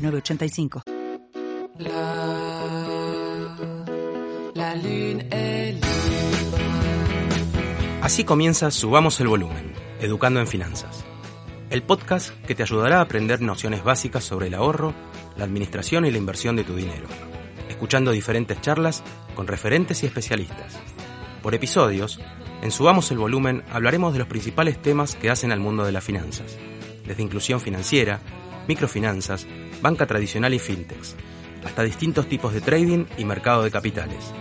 906985. Así comienza Subamos el Volumen, Educando en Finanzas. El podcast que te ayudará a aprender nociones básicas sobre el ahorro, la administración y la inversión de tu dinero, escuchando diferentes charlas con referentes y especialistas. Por episodios, en Subamos el Volumen hablaremos de los principales temas que hacen al mundo de las finanzas, desde inclusión financiera, microfinanzas, banca tradicional y fintechs, hasta distintos tipos de trading y mercado de capitales.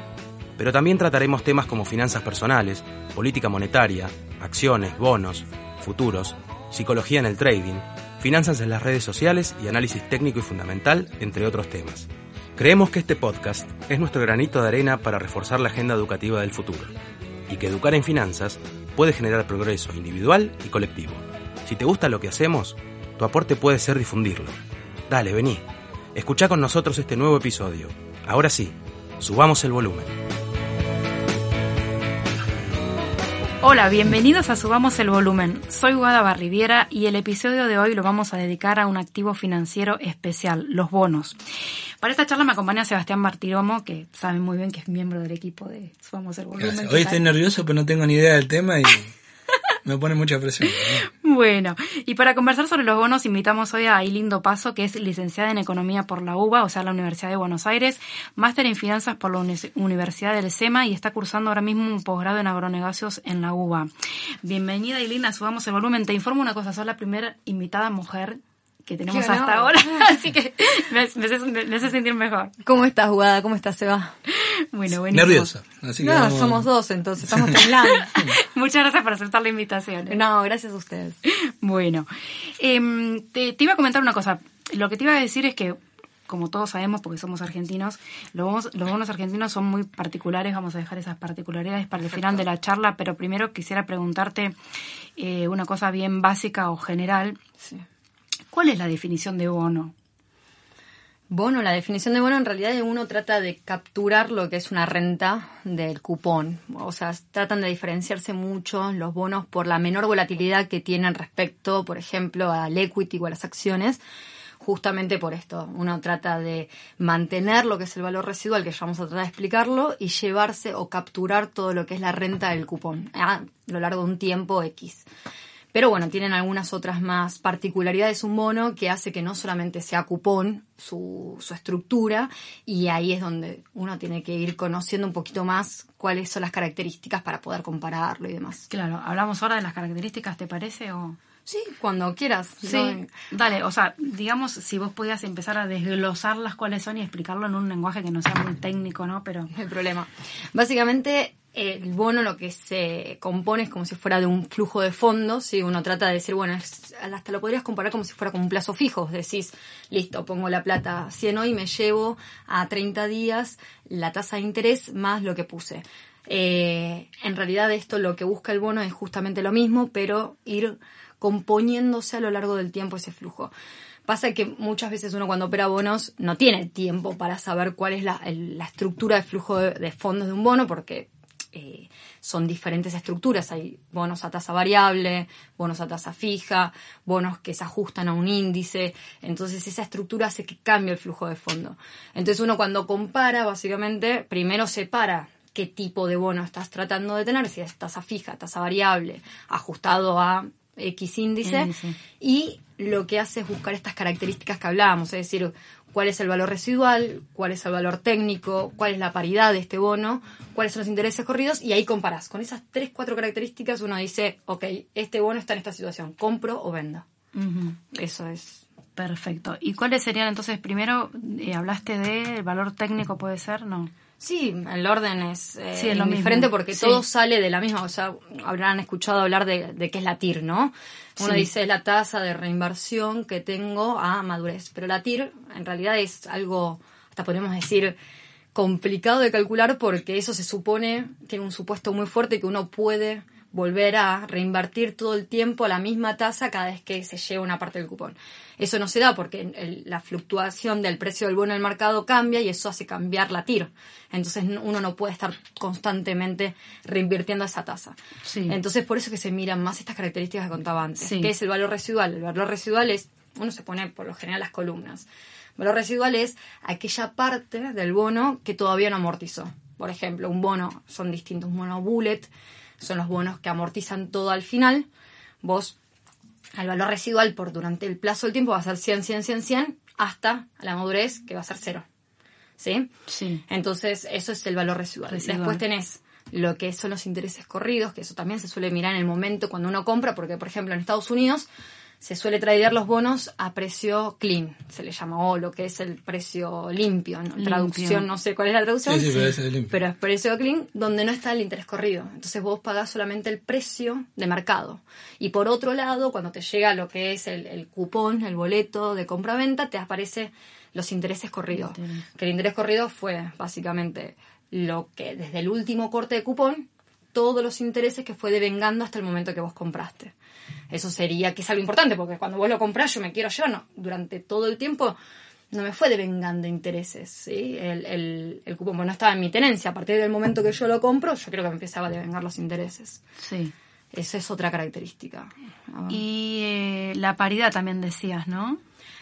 Pero también trataremos temas como finanzas personales, política monetaria, acciones, bonos, futuros, psicología en el trading, finanzas en las redes sociales y análisis técnico y fundamental, entre otros temas. Creemos que este podcast es nuestro granito de arena para reforzar la agenda educativa del futuro y que educar en finanzas puede generar progreso individual y colectivo. Si te gusta lo que hacemos, tu aporte puede ser difundirlo. Dale, vení. Escucha con nosotros este nuevo episodio. Ahora sí, subamos el volumen. Hola, bienvenidos a Subamos el Volumen. Soy Guada Barriviera y el episodio de hoy lo vamos a dedicar a un activo financiero especial, los bonos. Para esta charla me acompaña Sebastián Martiromo, que sabe muy bien que es miembro del equipo de Subamos el Volumen. Hoy estoy nervioso, pero no tengo ni idea del tema y me pone mucha presión. Bueno, y para conversar sobre los bonos invitamos hoy a Ilindo Paso, que es licenciada en Economía por la UBA, o sea, la Universidad de Buenos Aires, máster en Finanzas por la Universidad del SEMA y está cursando ahora mismo un posgrado en agronegocios en la UBA. Bienvenida, Ilinda, subamos el volumen. Te informo una cosa, sos la primera invitada mujer que tenemos hasta ahora, así que me, hace, sentir mejor. ¿Cómo estás, jugada? ¿Cómo estás, Seba? Bueno, buenísimo. Nerviosa. Así que no, somos dos, entonces estamos temblando. Muchas gracias por aceptar la invitación. ¿eh? No, gracias a ustedes. Bueno, eh, te, te iba a comentar una cosa. Lo que te iba a decir es que como todos sabemos, porque somos argentinos, los bonos, argentinos son muy particulares, vamos a dejar esas particularidades para el final de la charla, pero primero quisiera preguntarte eh, una cosa bien básica o general. Sí. ¿Cuál es la definición de bono? Bono, la definición de bono en realidad uno trata de capturar lo que es una renta del cupón. O sea, tratan de diferenciarse mucho los bonos por la menor volatilidad que tienen respecto, por ejemplo, al equity o a las acciones. Justamente por esto, uno trata de mantener lo que es el valor residual, que ya vamos a tratar de explicarlo, y llevarse o capturar todo lo que es la renta del cupón a lo largo de un tiempo X. Pero bueno, tienen algunas otras más particularidades un bono que hace que no solamente sea cupón su, su estructura y ahí es donde uno tiene que ir conociendo un poquito más cuáles son las características para poder compararlo y demás. Claro, hablamos ahora de las características, ¿te parece? O... Sí, cuando quieras. Sí, dale, o sea, digamos, si vos pudieras empezar a desglosarlas cuáles son y explicarlo en un lenguaje que no sea muy técnico, ¿no? Pero... El problema. Básicamente, el bono lo que se compone es como si fuera de un flujo de fondos, si uno trata de decir, bueno, hasta lo podrías comparar como si fuera como un plazo fijo, decís, listo, pongo la plata 100 hoy, me llevo a 30 días la tasa de interés más lo que puse. Eh, en realidad esto lo que busca el bono es justamente lo mismo, pero ir componiéndose a lo largo del tiempo ese flujo. Pasa que muchas veces uno cuando opera bonos no tiene tiempo para saber cuál es la, estructura de flujo de fondos de un bono porque eh, son diferentes estructuras. Hay bonos a tasa variable, bonos a tasa fija, bonos que se ajustan a un índice. Entonces esa estructura hace que cambie el flujo de fondo. Entonces uno cuando compara, básicamente, primero separa qué tipo de bono estás tratando de tener, si es tasa fija, tasa variable, ajustado a X índice, y lo que hace es buscar estas características que hablábamos, es decir, cuál es el valor residual, cuál es el valor técnico, cuál es la paridad de este bono, cuáles son los intereses corridos y ahí comparás. Con esas tres, cuatro características uno dice, ok, este bono está en esta situación, compro o venda. Eso es. Perfecto. ¿Y cuáles serían entonces, primero, eh, hablaste del valor técnico, puede ser? No. Sí, el orden es, eh, Sí, es lo diferente mismo. porque Sí. todo sale de la misma, o sea, habrán escuchado hablar de, de qué es la TIR, ¿no? Uno Sí. dice es la tasa de reinversión que tengo a madurez, pero la TIR en realidad es algo, hasta podemos decir, complicado de calcular porque eso se supone, tiene un supuesto muy fuerte que uno puede volver a reinvertir todo el tiempo la misma tasa cada vez que se lleva una parte del cupón. Eso no se da porque el- la fluctuación del precio del bono en el mercado cambia y eso hace cambiar la TIR. Entonces uno no puede estar constantemente reinvirtiendo esa tasa. Sí. Entonces por eso que se miran más estas características que contaba antes. Sí. ¿Qué es el valor residual? El valor residual es, uno se pone por lo general las columnas. El valor residual es aquella parte del bono que todavía no amortizó. Por ejemplo, un bono, son distintos. Un bono bullet son los bonos que amortizan todo al final. Vos, al valor residual por durante el plazo del tiempo va a ser 100, 100, 100, 100, hasta la madurez que va a ser cero. ¿Sí? Sí. Entonces, eso es el valor residual. Residual. Después tenés lo que son los intereses corridos, que eso también se suele mirar en el momento cuando uno compra, porque, por ejemplo, en Estados Unidos se suele tradear los bonos a precio clean, se le llama, o lo que es el precio limpio, ¿no? Limpio. Traducción, no sé cuál es la traducción. Sí, sí, pero es limpio. Pero es precio clean donde no está el interés corrido. Entonces vos pagás solamente el precio de mercado. Y por otro lado, cuando te llega lo que es el, el cupón, el boleto de compra-venta, te aparece los intereses corridos. Interés. Que el interés corrido fue básicamente lo que desde el último corte de cupón, todos los intereses que fue devengando hasta el momento que vos compraste. Eso sería que es algo importante, porque cuando vos lo comprás yo me quiero llevar, no, durante todo el tiempo no me fue devengando intereses, ¿sí? El, el, el cupón, bueno, no estaba en mi tenencia, a partir del momento que yo lo compro, yo creo que me empezaba a devengar los intereses. Sí. Esa es otra característica. Y eh, la paridad también decías, ¿no?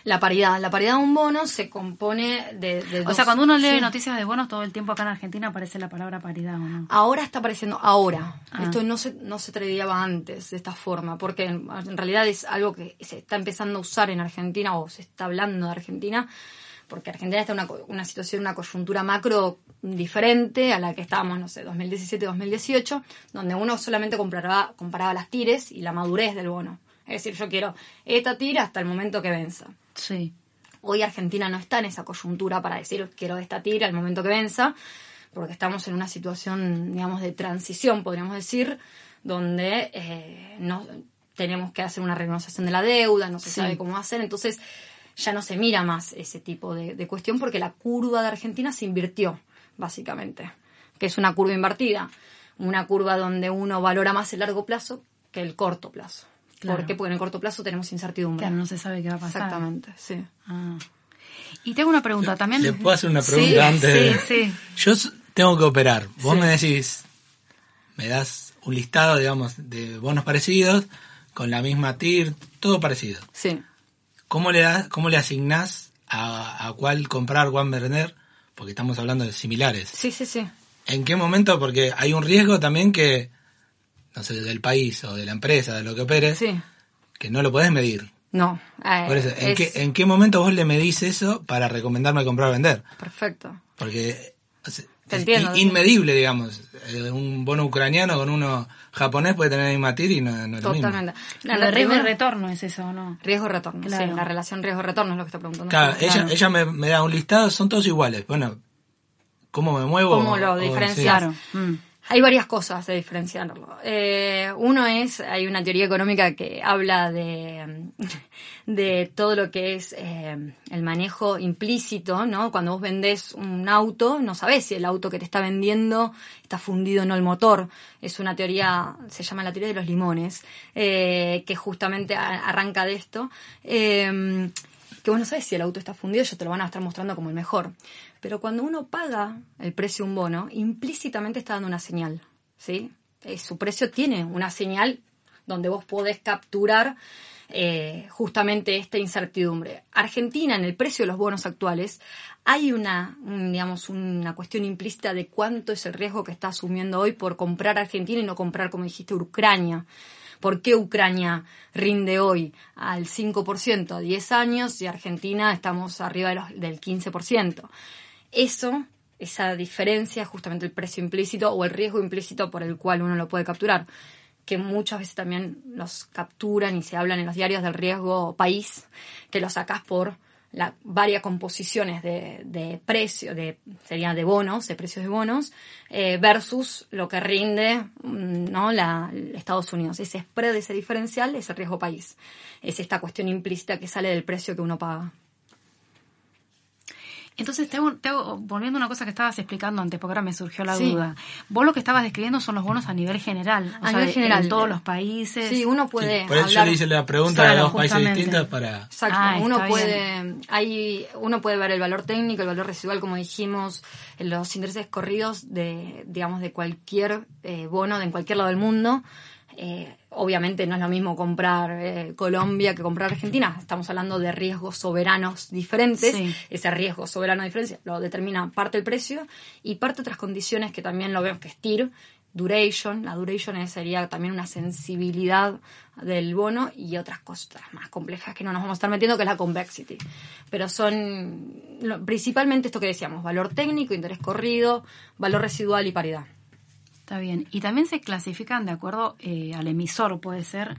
La paridad, la paridad de un bono se compone de, de O dos- sea, cuando uno lee sí. noticias de bonos todo el tiempo acá en Argentina aparece la palabra paridad, ¿o no? Ahora está apareciendo, ahora. Ah. Esto no se, no se tradeaba antes de esta forma, porque en, en realidad es algo que se está empezando a usar en Argentina o se está hablando de Argentina, porque Argentina está en una, una situación, una coyuntura macro diferente a la que estábamos, no sé, 2017-2018, donde uno solamente comparaba, comparaba las tires y la madurez del bono. Es decir, yo quiero esta tira hasta el momento que venza. Sí. Hoy Argentina no está en esa coyuntura para decir quiero esta tira al momento que venza, porque estamos en una situación, digamos, de transición, podríamos decir, donde eh, no tenemos que hacer una renegociación de la deuda, no se Sí. sabe cómo hacer, entonces ya no se mira más ese tipo de, de cuestión porque la curva de Argentina se invirtió, básicamente, que es una curva invertida, una curva donde uno valora más el largo plazo que el corto plazo. Claro. ¿Por qué? Porque en el corto plazo tenemos incertidumbre. Claro, no se sabe qué va a pasar. Exactamente, sí. Ah. Y tengo una pregunta también. ¿Le puedo hacer una Sí, pregunta antes sí, de- sí. Yo tengo que operar. Vos Sí. me decís, me das un listado, digamos, de bonos parecidos, con la misma TIR, todo parecido. Sí. ¿Cómo le, das, cómo le asignás a, a cuál comprar, cuál vender? Porque estamos hablando de similares. Sí, sí, sí. ¿En qué momento? Porque hay un riesgo también que, no sé, del país o de la empresa, de lo que opere, Sí. que no lo podés medir. No. eh, Por eso, ¿en, es- qué, ¿En qué momento vos le medís eso para recomendarme comprar o vender? Perfecto. Porque o sea, Te es entiendo. in- inmedible, digamos. Eh, un bono ucraniano con uno japonés puede tener la misma TIR y no, no es lo mismo. Totalmente. La La de riesgo y primera- retorno es eso, ¿o no? Riesgo-retorno, Claro. sí. La relación riesgo-retorno es lo que está preguntando. Claro, ella, ella me, me da un listado, son todos iguales. Bueno, ¿cómo me muevo? ¿Cómo lo sí. Claro. Mm. Hay varias cosas de diferenciarlo. Eh, uno es, hay una teoría económica que habla de, de todo lo que es eh, el manejo implícito, ¿no? Cuando vos vendés un auto, no sabés si el auto que te está vendiendo está fundido o no el motor. Es una teoría, se llama la teoría de los limones, eh, que justamente arranca de esto. Que vos no sabes si el auto está fundido, ellos te lo van a estar mostrando como el mejor. Pero cuando uno paga el precio de un bono, implícitamente está dando una señal, ¿sí? Eh, su precio tiene una señal donde vos podés capturar eh, justamente esta incertidumbre. Argentina, en el precio de los bonos actuales, hay una, un, digamos, una cuestión implícita de cuánto es el riesgo que está asumiendo hoy por comprar Argentina y no comprar, como dijiste, Ucrania. ¿Por qué Ucrania rinde hoy al 5% a 10 años y Argentina estamos arriba de los- del 15%? Eso, esa diferencia justamente el precio implícito o el riesgo implícito por el cual uno lo puede capturar. que muchas veces también los capturan y se hablan en los diarios del riesgo país, que lo sacas por la, varias composiciones de, de precio, de, sería de bonos, de precios de bonos, eh, versus lo que rinde mm, ¿no? la, Estados Unidos. Ese spread, ese diferencial, es el riesgo país. Es esta cuestión implícita que sale del precio que uno paga. Entonces, te hago, volviendo a una cosa que estabas explicando antes, porque ahora me surgió la duda. Vos lo que estabas describiendo son los bonos a nivel general. a nivel general. En todos los países. Sí, uno puede. por eso yo le hice la pregunta de dos países distintos para. Exacto. Ah, uno puede, hay, uno puede ver el valor técnico, el valor residual, como dijimos, los intereses corridos de, digamos, de cualquier eh, bono de en cualquier lado del mundo. Eh, obviamente no es lo mismo comprar eh, Colombia que comprar Argentina. Estamos hablando de riesgos soberanos diferentes. Ese riesgo soberano diferente lo determina parte el precio y parte otras condiciones que también lo vemos que es TIR, duration. La duration sería también una sensibilidad del bono y otras cosas más complejas que no nos vamos a estar metiendo, que es la convexity. Pero son principalmente esto que decíamos, valor técnico, interés corrido, valor residual y paridad. Está bien. Y también se clasifican de acuerdo eh, al emisor, puede ser.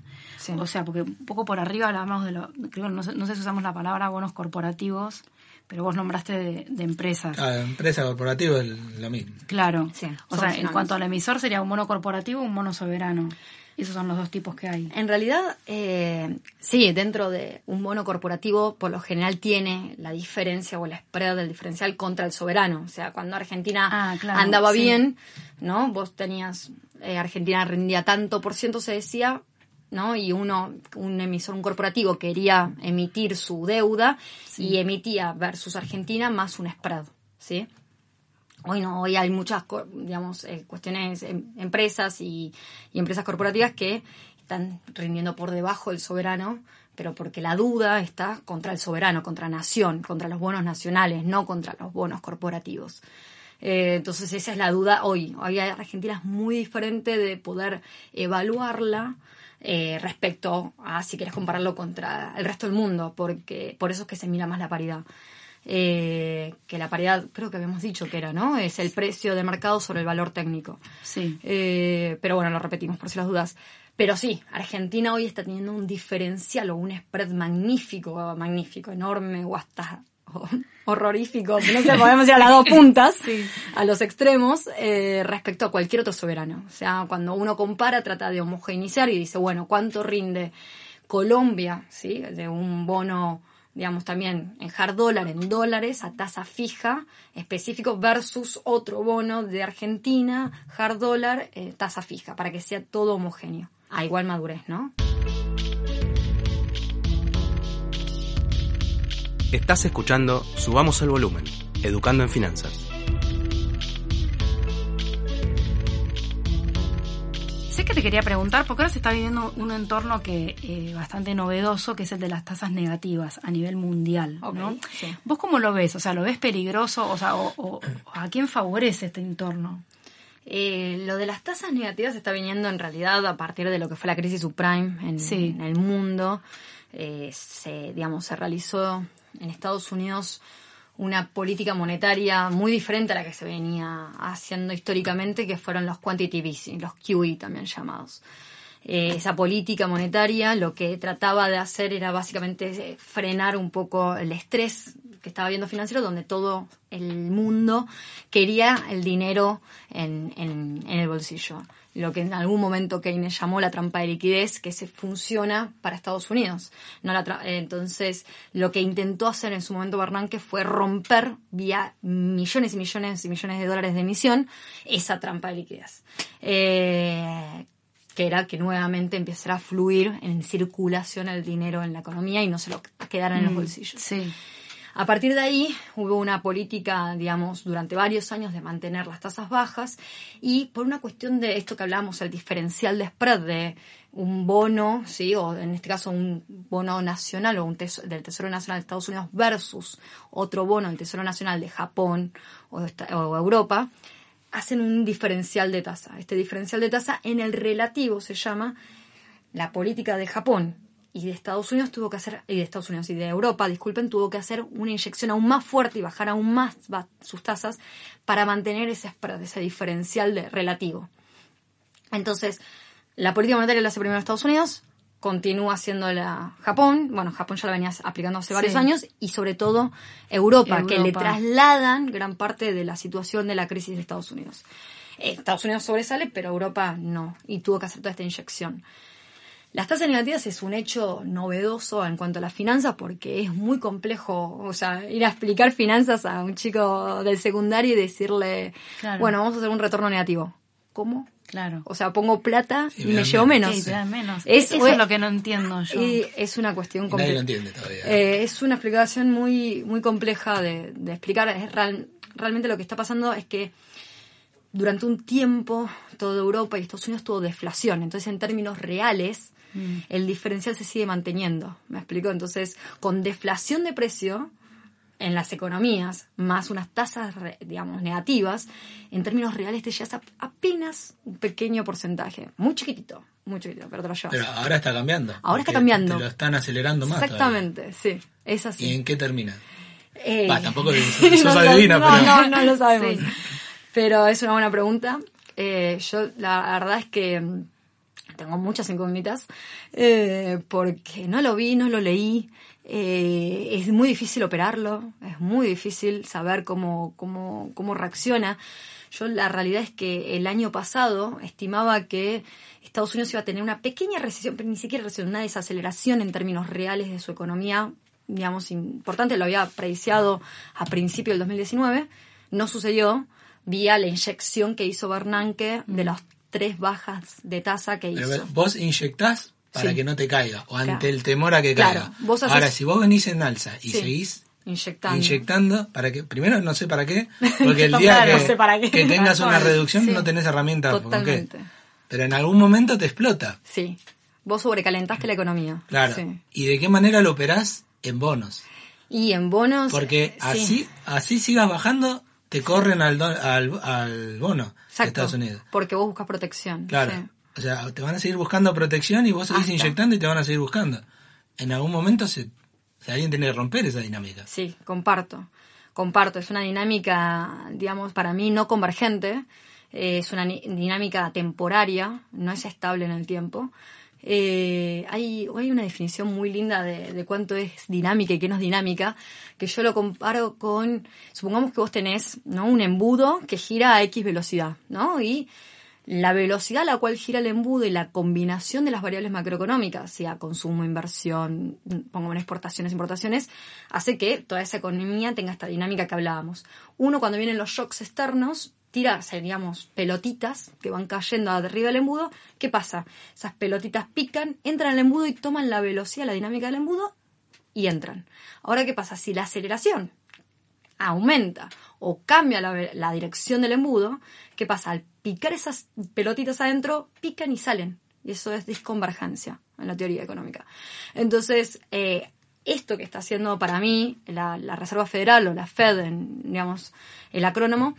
O sea, porque un poco por arriba hablamos de lo. Creo, no, sé, no sé si usamos la palabra bonos corporativos, pero vos nombraste de, empresas. Ah, empresa corporativa es lo mismo. Claro. o sea, en cuanto al emisor sería un bono corporativo o un bono soberano. Esos son los dos tipos que hay. En realidad, eh, sí, dentro de un bono corporativo, por lo general tiene la diferencia o el spread del diferencial contra el soberano. O sea, cuando Argentina ah, andaba bien, ¿no? Vos tenías, eh, Argentina rendía tanto por ciento, se decía, ¿no? Y uno, un emisor, un corporativo quería emitir su deuda y emitía versus Argentina más un spread, ¿sí? Hoy no, hoy hay muchas, digamos, eh, cuestiones, em, empresas y, empresas corporativas que están rindiendo por debajo del soberano, pero porque la duda está contra el soberano, contra nación, contra los bonos nacionales, no contra los bonos corporativos. Eh, entonces esa es la duda hoy. Hoy Argentina es muy diferente de poder evaluarla eh, respecto a si quieres compararlo contra el resto del mundo, porque por eso es que se mira más la paridad eh, que la paridad, creo que habíamos dicho que era, ¿no? Es el precio de mercado sobre el valor técnico. Sí. Eh, pero bueno, lo repetimos por si las dudas. Pero sí, Argentina hoy está teniendo un diferencial o un spread magnífico, magnífico, enorme o hasta horrorífico, no sé, podemos ir a las dos puntas, a los extremos, eh, respecto a cualquier otro soberano. O sea, cuando uno compara, trata de homogeneizar y dice, bueno, ¿cuánto rinde Colombia, ¿sí? De un bono digamos, también en hard dólar, en dólares, a tasa fija específico versus otro bono de Argentina, hard dólar, eh, tasa fija, para que sea todo homogéneo. A igual madurez, ¿no? Estás escuchando Subamos el Volumen, Educando en Finanzas. Que te quería preguntar, porque ahora se está viviendo un entorno que eh, bastante novedoso, que es el de las tasas negativas a nivel mundial, ¿no? ¿Vos cómo lo ves? O sea, ¿lo ves peligroso? O sea, o, ¿a quién favorece este entorno? Eh, lo de las tasas negativas está viniendo en realidad a partir de lo que fue la crisis subprime en, el mundo. Eh, se, digamos, se realizó en Estados Unidos una política monetaria muy diferente a la que se venía haciendo históricamente, que fueron los quantitative easing, los QE también llamados. Eh, esa política monetaria lo que trataba de hacer era básicamente frenar un poco el estrés que estaba viendo financiero, donde todo el mundo quería el dinero en el bolsillo lo que en algún momento Keynes llamó la trampa de liquidez, que se funciona para Estados Unidos. No la entonces, lo que intentó hacer en su momento Bernanke fue romper vía millones y millones y millones de dólares de emisión esa trampa de liquidez. Eh, que era que nuevamente empezara a fluir en circulación el dinero en la economía y no se lo quedara en los mm, bolsillos. Sí. A partir de ahí hubo una política, digamos, durante varios años de mantener las tasas bajas y por una cuestión de esto que hablábamos, el diferencial de spread de un bono, sí, o en este caso un bono nacional o un del Tesoro Nacional de Estados Unidos versus otro bono del Tesoro Nacional de Japón o, o Europa, hacen un diferencial de tasa. Este diferencial de tasa en el relativo se llama la política de Japón y de Estados Unidos tuvo que hacer, y de Estados Unidos y de Europa, disculpen, tuvo que hacer una inyección aún más fuerte y bajar aún más sus tasas para mantener ese ese diferencial de relativo. Entonces, La política monetaria la hace primero Estados Unidos, continúa la Japón, bueno, Japón ya la venía aplicando hace varios años, y sobre todo Europa, que le Europa. trasladan gran parte de la situación de la crisis de Estados Unidos. Eh, Estados Unidos sobresale, pero Europa no, y tuvo que hacer toda esta inyección. Las tasas negativas es un hecho novedoso en cuanto a las finanzas porque es muy complejo, o sea, ir a explicar finanzas a un chico del secundario y decirle, Claro. bueno, vamos a hacer un retorno negativo. ¿Cómo? Claro. O sea, pongo plata Y y me llevo menos. Sí, menos. Es- Eso es lo que no entiendo yo. Y es una cuestión Y nadie lo compleja. entiende todavía. Eh, es una explicación muy, muy compleja de, de explicar. Es real- realmente lo que está pasando es que durante un tiempo toda Europa y Estados Unidos tuvo deflación. Entonces, en términos reales, Mm. el diferencial se sigue manteniendo. ¿Me explico? Entonces, con deflación de precio en las economías, más unas tasas, digamos, negativas, en términos reales te llevas a- apenas un pequeño porcentaje. Muy chiquitito, muy chiquitito, pero te lo llevas. Pero ahora está cambiando. Ahora está cambiando. Te lo están acelerando más. todavía. Exactamente, sí. Es así. ¿Y en qué termina? Eh, tampoco sos no, adivina, no, pero- no, no lo sabemos. Sí. Pero es una buena pregunta. Eh, yo la verdad es que mm, tengo muchas incógnitas eh, porque no lo vi, no lo leí. Eh, es muy difícil operarlo, es muy difícil saber cómo, cómo, cómo reacciona. Yo la realidad es que el año pasado estimaba que Estados Unidos iba a tener una pequeña recesión, pero ni siquiera recesión, una desaceleración en términos reales de su economía, digamos, importante. Lo había prediciado a principio del 2019. No sucedió vía la inyección que hizo Bernanke de las tres bajas de tasa que Pero hizo. vos inyectás para Sí. que no te caiga, o ante Claro. el temor a que Claro, caiga. vos haces- Ahora, si vos venís en alza y Sí. seguís Inyectando. inyectando, para que primero no sé para qué, porque el día Claro, que, no sé para qué. que tengas una reducción sí. no tenés herramientas con qué. Totalmente. Pero en algún momento te explota. Sí. Vos sobrecalentaste la economía. Claro. Sí. ¿Y de qué manera lo operás? En bonos. Y en bonos. Porque eh, sí. así, así sigas bajando, te corren al, do- al, al bono de Estados Unidos. Porque vos buscas protección. Claro. sí. O sea, te van a seguir buscando protección y vos seguís Hasta. inyectando y te van a seguir buscando. En algún momento se, o sea, alguien tiene que romper esa dinámica. Sí, comparto. Comparto. Es una dinámica, digamos, para mí no convergente. Eh, es una dinámica temporaria, no es estable en el tiempo. Eh, hay, hay una definición muy linda de, de cuánto es dinámica y qué no es dinámica, que yo lo comparo con, supongamos que vos tenés ¿no? un embudo que gira a X velocidad, ¿no? Y la velocidad a la cual gira el embudo y la combinación de las variables macroeconómicas, sea consumo, inversión, pongamos exportaciones, importaciones, hace que toda esa economía tenga esta dinámica que hablábamos. Uno, cuando vienen los shocks externos, tira, seríamos pelotitas que van cayendo arriba del embudo. ¿Qué pasa? Esas pelotitas pican, entran al embudo y toman la velocidad, la dinámica del embudo y entran. Ahora, ¿qué pasa? Si la aceleración aumenta o cambia la, la dirección del embudo, ¿qué pasa? Al picar esas pelotitas adentro, pican y salen. Y eso es disconvergencia en la teoría económica. Entonces, eh, esto que está haciendo para mí la, la Reserva Federal o la Fed, digamos, el acrónimo,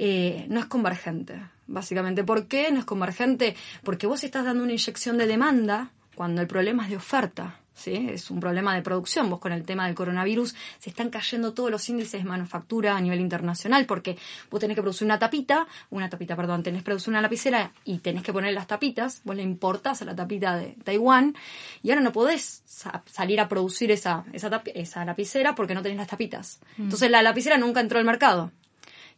eh, no es convergente, básicamente. ¿Por qué no es convergente? Porque vos estás dando una inyección de demanda cuando el problema es de oferta. ¿sí? Es un problema de producción. Vos con el tema del coronavirus se están cayendo todos los índices de manufactura a nivel internacional porque vos tenés que producir una tapita, una tapita, perdón, tenés que producir una lapicera y tenés que poner las tapitas, vos le importás a la tapita de Taiwán y ahora no podés sa- salir a producir esa, esa, esa lapicera porque no tenés las tapitas. Entonces la lapicera nunca entró al mercado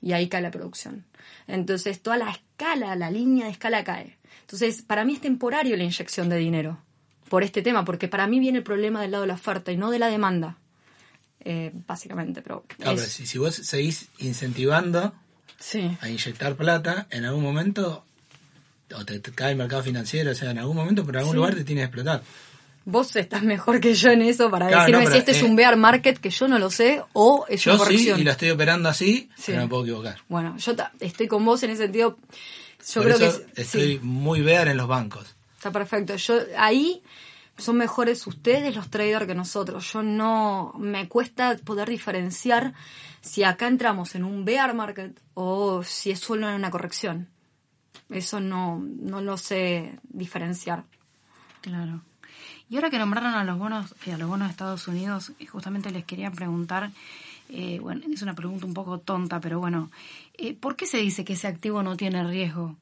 y ahí cae la producción. Entonces toda la escala, la línea de escala cae. Entonces para mí es temporario la inyección de dinero por este tema, porque para mí viene el problema del lado de la oferta y no de la demanda, eh, básicamente. Pero pero si, si vos seguís incentivando sí. a inyectar plata, en algún momento, o te, te cae el mercado financiero, o sea, en algún momento por algún Sí. lugar te tiene que explotar. Vos estás mejor que yo en eso para Claro, decirme no, si este es eh, un bear market que yo no lo sé o es Yo una sí, corrección. y lo estoy operando así, Sí. pero me puedo equivocar. Bueno, yo ta- estoy con vos en ese sentido. Yo Por creo eso que es- estoy sí. muy bear en los bancos. Está perfecto. Yo ahí son mejores ustedes los traders que nosotros. Yo no me cuesta poder diferenciar si acá entramos en un bear market o si es solo en una corrección. Eso no, no lo sé diferenciar. Claro. Y ahora que nombraron a los bonos, eh, a los bonos de Estados Unidos, eh, justamente les quería preguntar, eh, bueno, es una pregunta un poco tonta, pero bueno, ¿por qué se dice que ese activo no tiene riesgo?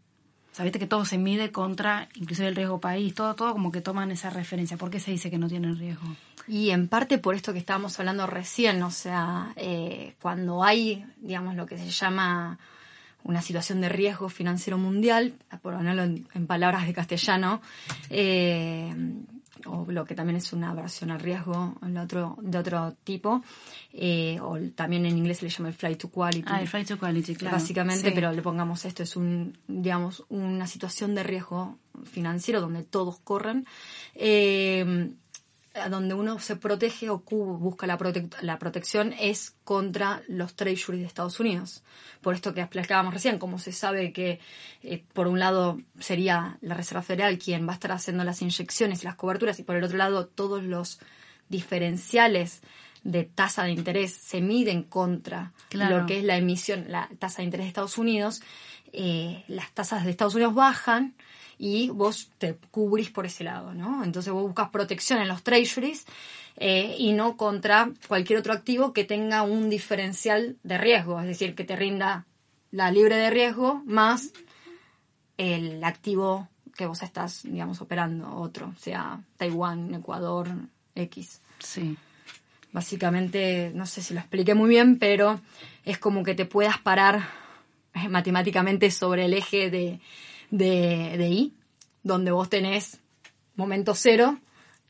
sea, viste que todo se mide contra, inclusive el riesgo país, todo, todo como que toman esa referencia. ¿Por qué se dice que no tienen riesgo? Y en parte por esto que estábamos hablando recién, o sea, cuando hay, digamos, lo que se llama una situación de riesgo financiero mundial, por ponerlo en, palabras de castellano, eh, o lo que también es una versión al riesgo de otro, de otro tipo, eh, o también en inglés se le llama el flight to quality. Ah, el flight to quality, claro. Básicamente, pero le pongamos esto, es un, digamos, una situación de riesgo financiero donde todos corren. Eh, donde uno se protege o busca la, la protección es contra los treasuries de Estados Unidos. Por esto que explicábamos recién, como se sabe que eh, por un lado sería la Reserva Federal quien va a estar haciendo las inyecciones y las coberturas y por el otro lado todos los diferenciales de tasa de interés se miden contra lo que es la emisión, la tasa de interés de Estados Unidos, eh, las tasas de Estados Unidos bajan y vos te cubrís por ese lado, ¿no? Entonces vos buscas protección en los treasuries eh, y no contra cualquier otro activo que tenga un diferencial de riesgo, es decir, que te rinda la libre de riesgo más el activo que vos estás, digamos, operando, otro, sea Taiwán, Ecuador, X. Sí. Básicamente, no sé si lo expliqué muy bien, pero es como que te puedas parar eh, matemáticamente sobre el eje de, de, de I, donde vos tenés momento cero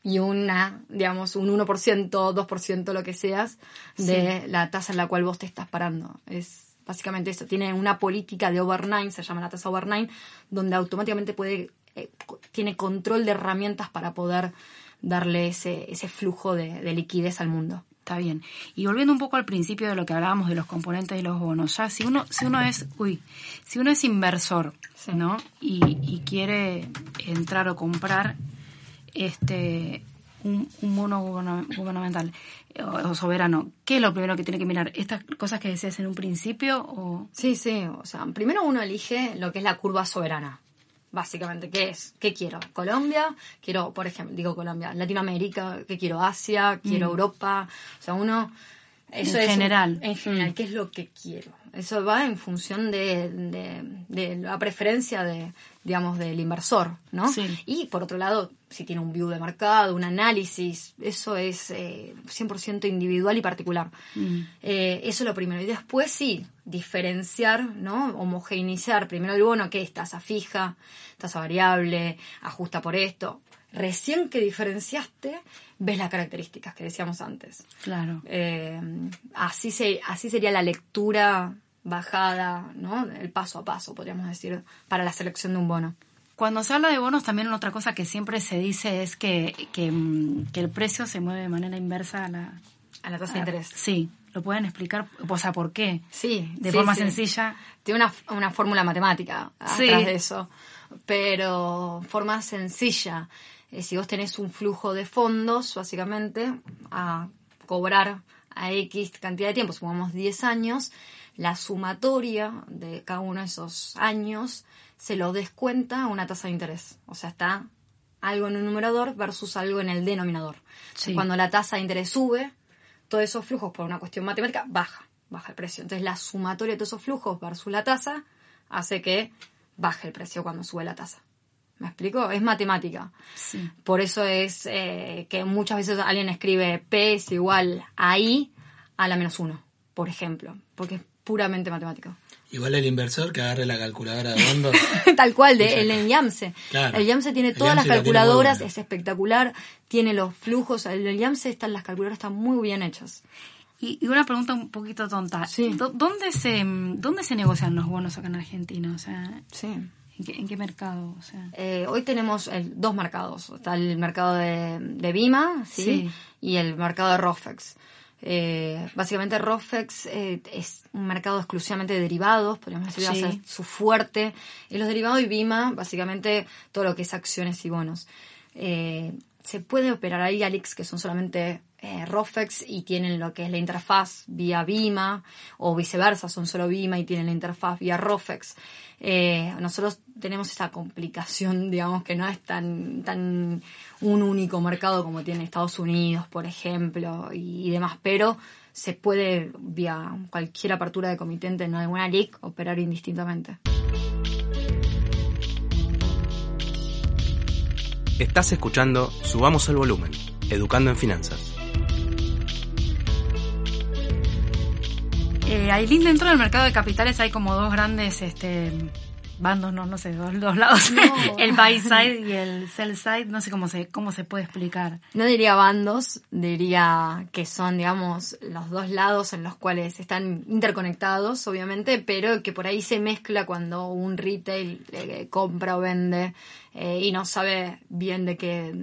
y una, digamos, un 1%, 2%, lo que seas, de la tasa en la cual vos te estás parando. Es básicamente eso. Tiene una política de overnight, se llama la tasa overnight, donde automáticamente puede, eh, tiene control de herramientas para poder darle ese, ese flujo de, de liquidez al mundo. Está bien. Y volviendo un poco al principio de lo que hablábamos de los componentes de los bonos, ya si uno, si uno es, uy, si uno es inversor, ¿no? Y, quiere entrar o comprar este un, un bono gubernamental o, soberano, ¿qué es lo primero que tiene que mirar? ¿Estas cosas que decías en un principio? O... Sí, sí, o sea, primero uno elige lo que es la curva soberana básicamente, ¿qué es? ¿Qué quiero? Colombia, quiero, por ejemplo, digo Colombia, Latinoamérica, ¿qué quiero? Asia, quiero mm. Europa, o sea, uno... Eso en general. En general. ¿qué es lo que quiero? Eso va en función de, de, la preferencia de, digamos, del inversor, ¿no? Y por otro lado, si tiene un view de mercado, un análisis, eso es eh, 100% individual y particular. Mm. Eh, eso es lo primero. Y después sí, diferenciar, ¿no? Homogeneizar primero el bono, que es tasa fija, tasa variable, ajusta por esto. Recién que diferenciaste, ves las características que decíamos antes. Claro. Eh, así, se, así sería la lectura bajada, ¿no? El paso a paso, podríamos decir, para la selección de un bono. Cuando se habla de bonos, también otra cosa que siempre se dice es que, que, mm, el precio se mueve de manera inversa a la, a la tasa de interés. Sí, ¿lo pueden explicar? O sea, ¿por qué? Sí. De forma sencilla. Tiene una, una fórmula matemática atrás de eso, pero forma sencilla. Eh, si vos tenés un flujo de fondos, básicamente, a cobrar a X cantidad de tiempo, supongamos 10 años, la sumatoria de cada uno de esos años se lo descuenta a una tasa de interés. O sea, está algo en un numerador versus algo en el denominador. Cuando la tasa de interés sube, todos esos flujos, por una cuestión matemática, baja, baja el precio. Entonces, la sumatoria de todos esos flujos versus la tasa hace que baje el precio cuando sube la tasa. ¿Me explico? Es matemática. Por eso es eh, que muchas veces alguien escribe P es igual a I a la menos uno, por ejemplo, porque puramente matemático. Igual el inversor que agarre la calculadora de fondos. Tal cual, de, el YAMSE. El YAMSE tiene todas las calculadoras, es espectacular, tiene los flujos. El, YAMSE están, las calculadoras están muy bien hechas. Y, una pregunta un poquito tonta. ¿Dónde se dónde se negocian los bonos acá en Argentina? O sea, sí. ¿en, qué, mercado? O sea. Eh, hoy tenemos dos mercados. Está el mercado de, de Bima ¿sí? y el mercado de Rofex. Eh, básicamente Rofex eh, es un mercado exclusivamente de derivados, podríamos decir, su fuerte en los derivados y Bima, básicamente todo lo que es acciones y bonos. Eh, se puede operar ahí Alix, que son solamente eh, Rofex y tienen lo que es la interfaz vía Bima, o viceversa, son solo Bima y tienen la interfaz vía Rofex. Eh, nosotros tenemos esa complicación, digamos, que no es tan, tan un único mercado como tiene Estados Unidos, por ejemplo, y, demás, pero se puede, vía cualquier apertura de comitente en alguna LIC, operar indistintamente. Estás escuchando Subamos el Volumen, Educando en Finanzas. Eh, Aileen, dentro del mercado de capitales hay como dos grandes este, bandos, no, no sé, dos, dos lados. el buy side y el sell side, no sé cómo se, cómo se puede explicar. No diría bandos, diría que son, digamos, los dos lados en los cuales están interconectados, obviamente, pero que por ahí se mezcla cuando un retail eh, compra o vende eh, y no sabe bien de qué,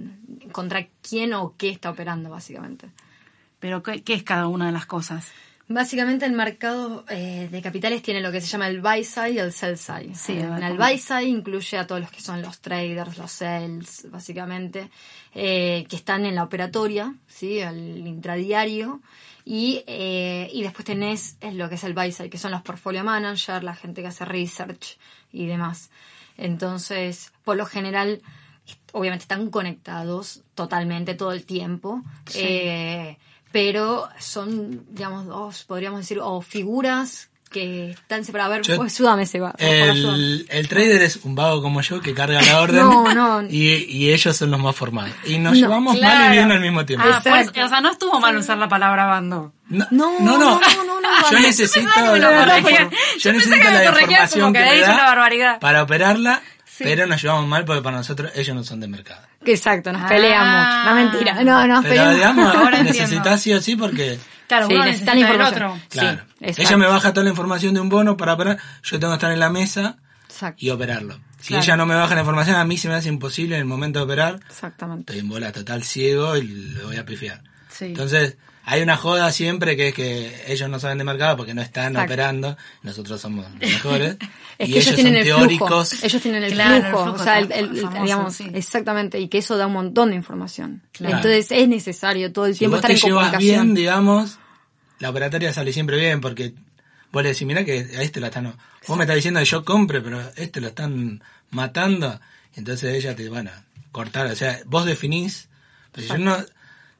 contra quién o qué está operando, básicamente. Pero, ¿qué, qué es cada una de las cosas? Básicamente el mercado eh, de capitales tiene lo que se llama el buy side y el sell side. Sí, Eh, el buy side incluye a todos los que son los traders, los sales, básicamente, eh, que están en la operatoria, sí, el intradiario. Y, eh, y después tenés lo que es el buy side, que son los portfolio managers, la gente que hace research y demás. Entonces, por lo general, obviamente están conectados totalmente todo el tiempo. Eh, pero son, digamos, dos, podríamos decir, o figuras que están separadas. A ver, Yo- pues, ayúdame, Seba. El, el trader es un vago como yo que carga la orden No, no. Y, y ellos son los más formales. Y nos No, llevamos mal y bien al mismo tiempo. Ah, pues, o sea, no estuvo mal usar la palabra bando. No, No, no, no. no, no, no, Yo no. necesito la, yo necesito que me la información como que que me había dicho da una barbaridad. para operarla, Sí. pero nos llevamos mal porque para nosotros ellos no son de mercado. Exacto, nos Ah. peleamos. No, mentira. No, nos Pero peleamos. digamos, Ahora entiendo. necesitas sí o sí porque Claro, Sí, uno necesita la información. otro. Claro. Sí, ella me baja toda la información de un bono para operar, yo tengo que estar en la mesa Exacto. y operarlo. Si Claro. ella no me baja la información, a mí se me hace imposible en el momento de operar. Exactamente. Estoy en bola total ciego y lo voy a pifiar. Sí. Entonces, hay una joda siempre que es que ellos no saben de mercado porque no están Exacto. operando, nosotros somos los mejores. Es y que ellos tienen son el teóricos. flujo. Ellos tienen el Claro, el flujo. o sea, el, tan el- famoso, digamos, sí. exactamente. Y que eso da un montón de información. Claro. Entonces es necesario todo el Si tiempo vos estar te en llevas comunicación. bien, digamos, la operatoria sale siempre bien porque vos le decís, mira que a este lo están... Vos me estás diciendo que yo compre, pero a este lo están matando. Entonces ella te van a cortar. O sea, vos definís... Pero yo no...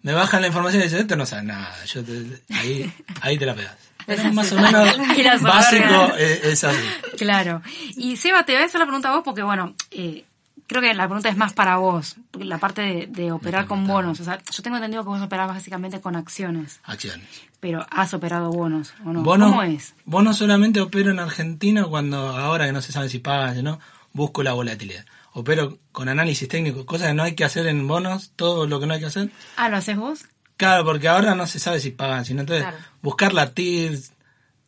Me bajan la información y dicen, esto no sabe nada. Yo te- ahí, ahí te la pegas. Pero más o menos básico es, es así. Claro. Y Seba, te voy a hacer la pregunta a vos porque, bueno, eh, creo que la pregunta es más para vos, la parte de, de operar con bonos. O sea, yo tengo entendido que vos operás básicamente con acciones, Acciones. pero has operado bonos, ¿o no? Bono, ¿Cómo es? bono solamente opero en Argentina cuando ahora que no se sabe si pagan, si no, busco la volatilidad. Opero con análisis técnico, cosas que no hay que hacer en bonos, todo lo que no hay que hacer. Ah, ¿lo haces vos? Claro, porque ahora no se sabe si pagan, sino entonces Claro. buscar la TIR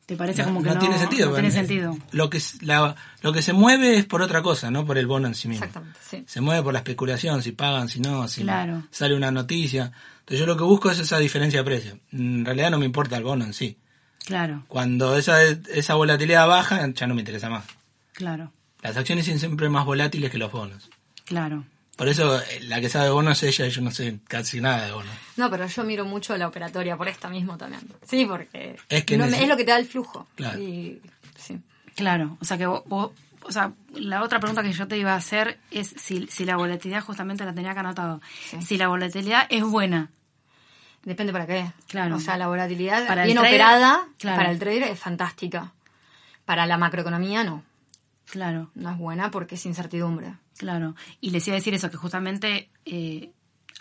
¿Te parece no, como que no no, tiene sentido. no tiene bueno, sentido. Lo que, la- lo que se mueve es por otra cosa, no por el bono en sí mismo. Exactamente, sí. Se mueve por la especulación, si pagan, si no, si Claro. sale una noticia. Entonces yo lo que busco es esa diferencia de precio. En realidad no me importa el bono en sí. Claro, Cuando esa, esa volatilidad baja, ya no me interesa más. claro, Las acciones son siempre más volátiles que los bonos. claro. Por eso eh, la que sabe de bonos es ella y yo no sé casi nada de bonos. No, pero yo miro mucho la operatoria por esta mismo también. Sí, porque Es que no es lo que te da el flujo. Claro. Y, sí. Claro, o sea que vos, vos- o sea, la otra pregunta que yo te iba a hacer es si, si la volatilidad, justamente la tenía que anotado, Sí. si la volatilidad es buena. Depende para qué. Claro. O sea, la volatilidad Para bien trader, operada claro. para el trader es fantástica. Para la macroeconomía no. Claro, No es buena porque es incertidumbre. claro. Y les iba a decir eso, que justamente, eh,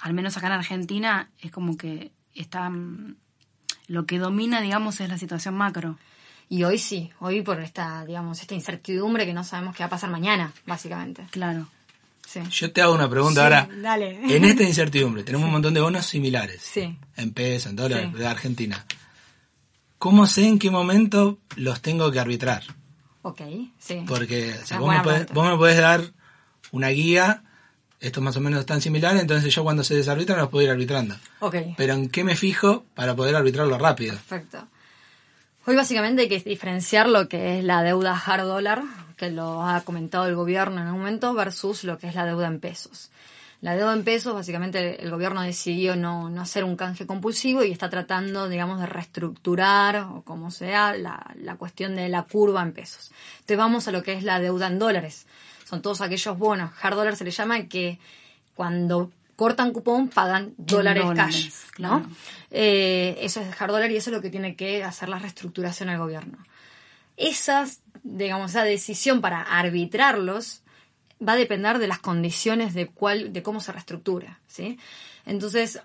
al menos acá en Argentina, es como que está, mm, lo que domina, digamos, es la situación macro. Y hoy sí, hoy por esta, digamos, esta incertidumbre que no sabemos qué va a pasar mañana, básicamente. Claro, Sí. Yo te hago una pregunta Sí, ahora. dale. En esta incertidumbre, tenemos un montón de bonos similares. Sí. En pesos, en dólares, Sí. de Argentina. ¿Cómo sé en qué momento los tengo que arbitrar? Ok, sí. Porque o sea, vos, me podés, vos me podés dar una guía, estos más o menos están similares, entonces yo cuando se desarbitran los puedo ir arbitrando. Ok. Pero ¿en qué me fijo para poder arbitrarlo rápido? Perfecto. Hoy básicamente hay que diferenciar lo que es la deuda hard dólar, que lo ha comentado el gobierno en un momento, versus lo que es la deuda en pesos. La deuda en pesos, básicamente el gobierno decidió no, no hacer un canje compulsivo y está tratando, digamos, de reestructurar, o como sea, la, la cuestión de la curva en pesos. Entonces vamos a lo que es la deuda en dólares. Son todos aquellos bonos, hard dollar se le llama, que cuando cortan cupón pagan dólares, dólares, cash, claro. ¿no? Eh, eso es hard dólar y eso es lo que tiene que hacer la reestructuración el gobierno. Esas, digamos, esa decisión para arbitrarlos va a depender de las condiciones de cuál, de cómo se reestructura, ¿sí? Entonces,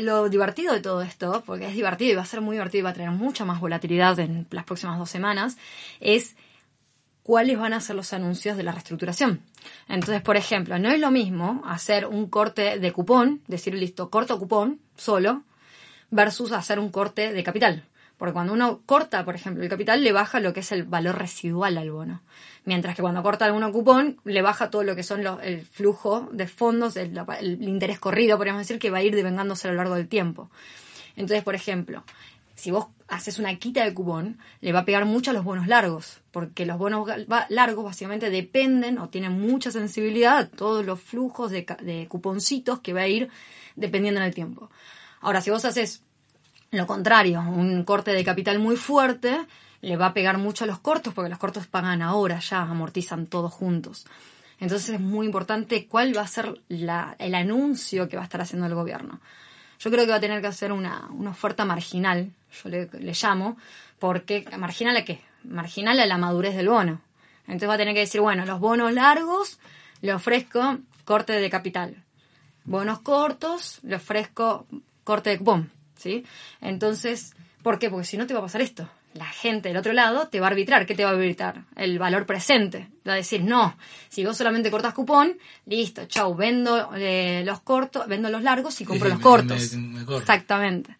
lo divertido de todo esto, porque es divertido y va a ser muy divertido y va a tener mucha más volatilidad en las próximas dos semanas, es cuáles van a ser los anuncios de la reestructuración. Entonces, por ejemplo, no es lo mismo hacer un corte de cupón, decir listo, corto cupón solo, versus hacer un corte de capital. Porque cuando uno corta, por ejemplo, el capital, le baja lo que es el valor residual al bono. Mientras que cuando corta alguno cupón, le baja todo lo que son los, el flujo de fondos, el, el, interés corrido, podríamos decir, que va a ir devengándose a lo largo del tiempo. Entonces, por ejemplo, si vos haces una quita de cupón, le va a pegar mucho a los bonos largos, porque los bonos largos básicamente dependen o tienen mucha sensibilidad a todos los flujos de, de cuponcitos que va a ir dependiendo en el tiempo. Ahora, si vos haces lo contrario, un corte de capital muy fuerte le va a pegar mucho a los cortos, porque los cortos pagan ahora, ya amortizan todos juntos. Entonces es muy importante cuál va a ser el anuncio que va a estar haciendo el gobierno. Yo creo que va a tener que hacer una, una oferta marginal, yo le, le, llamo, porque marginal a qué? Marginal a la madurez del bono. Entonces va a tener que decir, bueno, los bonos largos le ofrezco corte de capital. Bonos cortos le ofrezco corte de cupón. ¿Sí? Entonces, ¿por qué? Porque si no te va a pasar esto. La gente del otro lado te va a arbitrar. ¿Qué te va a arbitrar? El valor presente. Va a decir, no, si vos solamente cortas cupón, listo, chau, vendo eh, los cortos, vendo los largos y compro Sí, los me- cortos. me- me corto. Exactamente.